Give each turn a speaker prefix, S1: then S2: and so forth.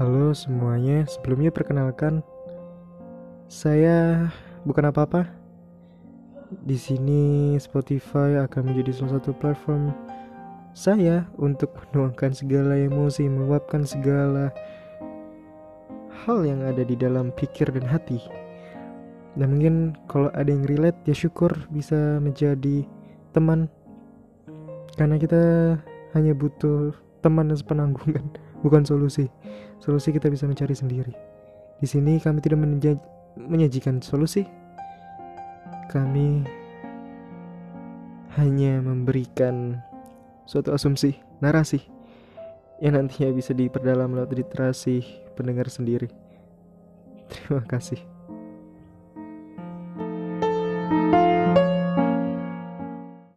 S1: Halo semuanya, sebelumnya perkenalkan saya bukan apa-apa. Di sini Spotify akan menjadi salah satu platform saya untuk menuangkan segala emosi, meluapkan segala hal yang ada di dalam pikir dan hati. Dan mungkin kalau ada yang relate ya syukur bisa menjadi teman. Karena kita hanya butuh teman dan sepenanggungan, bukan solusi. Solusi kita bisa mencari sendiri. Di sini kami tidak menyajikan solusi. Kami hanya memberikan suatu asumsi, narasi yang nantinya bisa diperdalam lewat literasi pendengar sendiri. Terima kasih.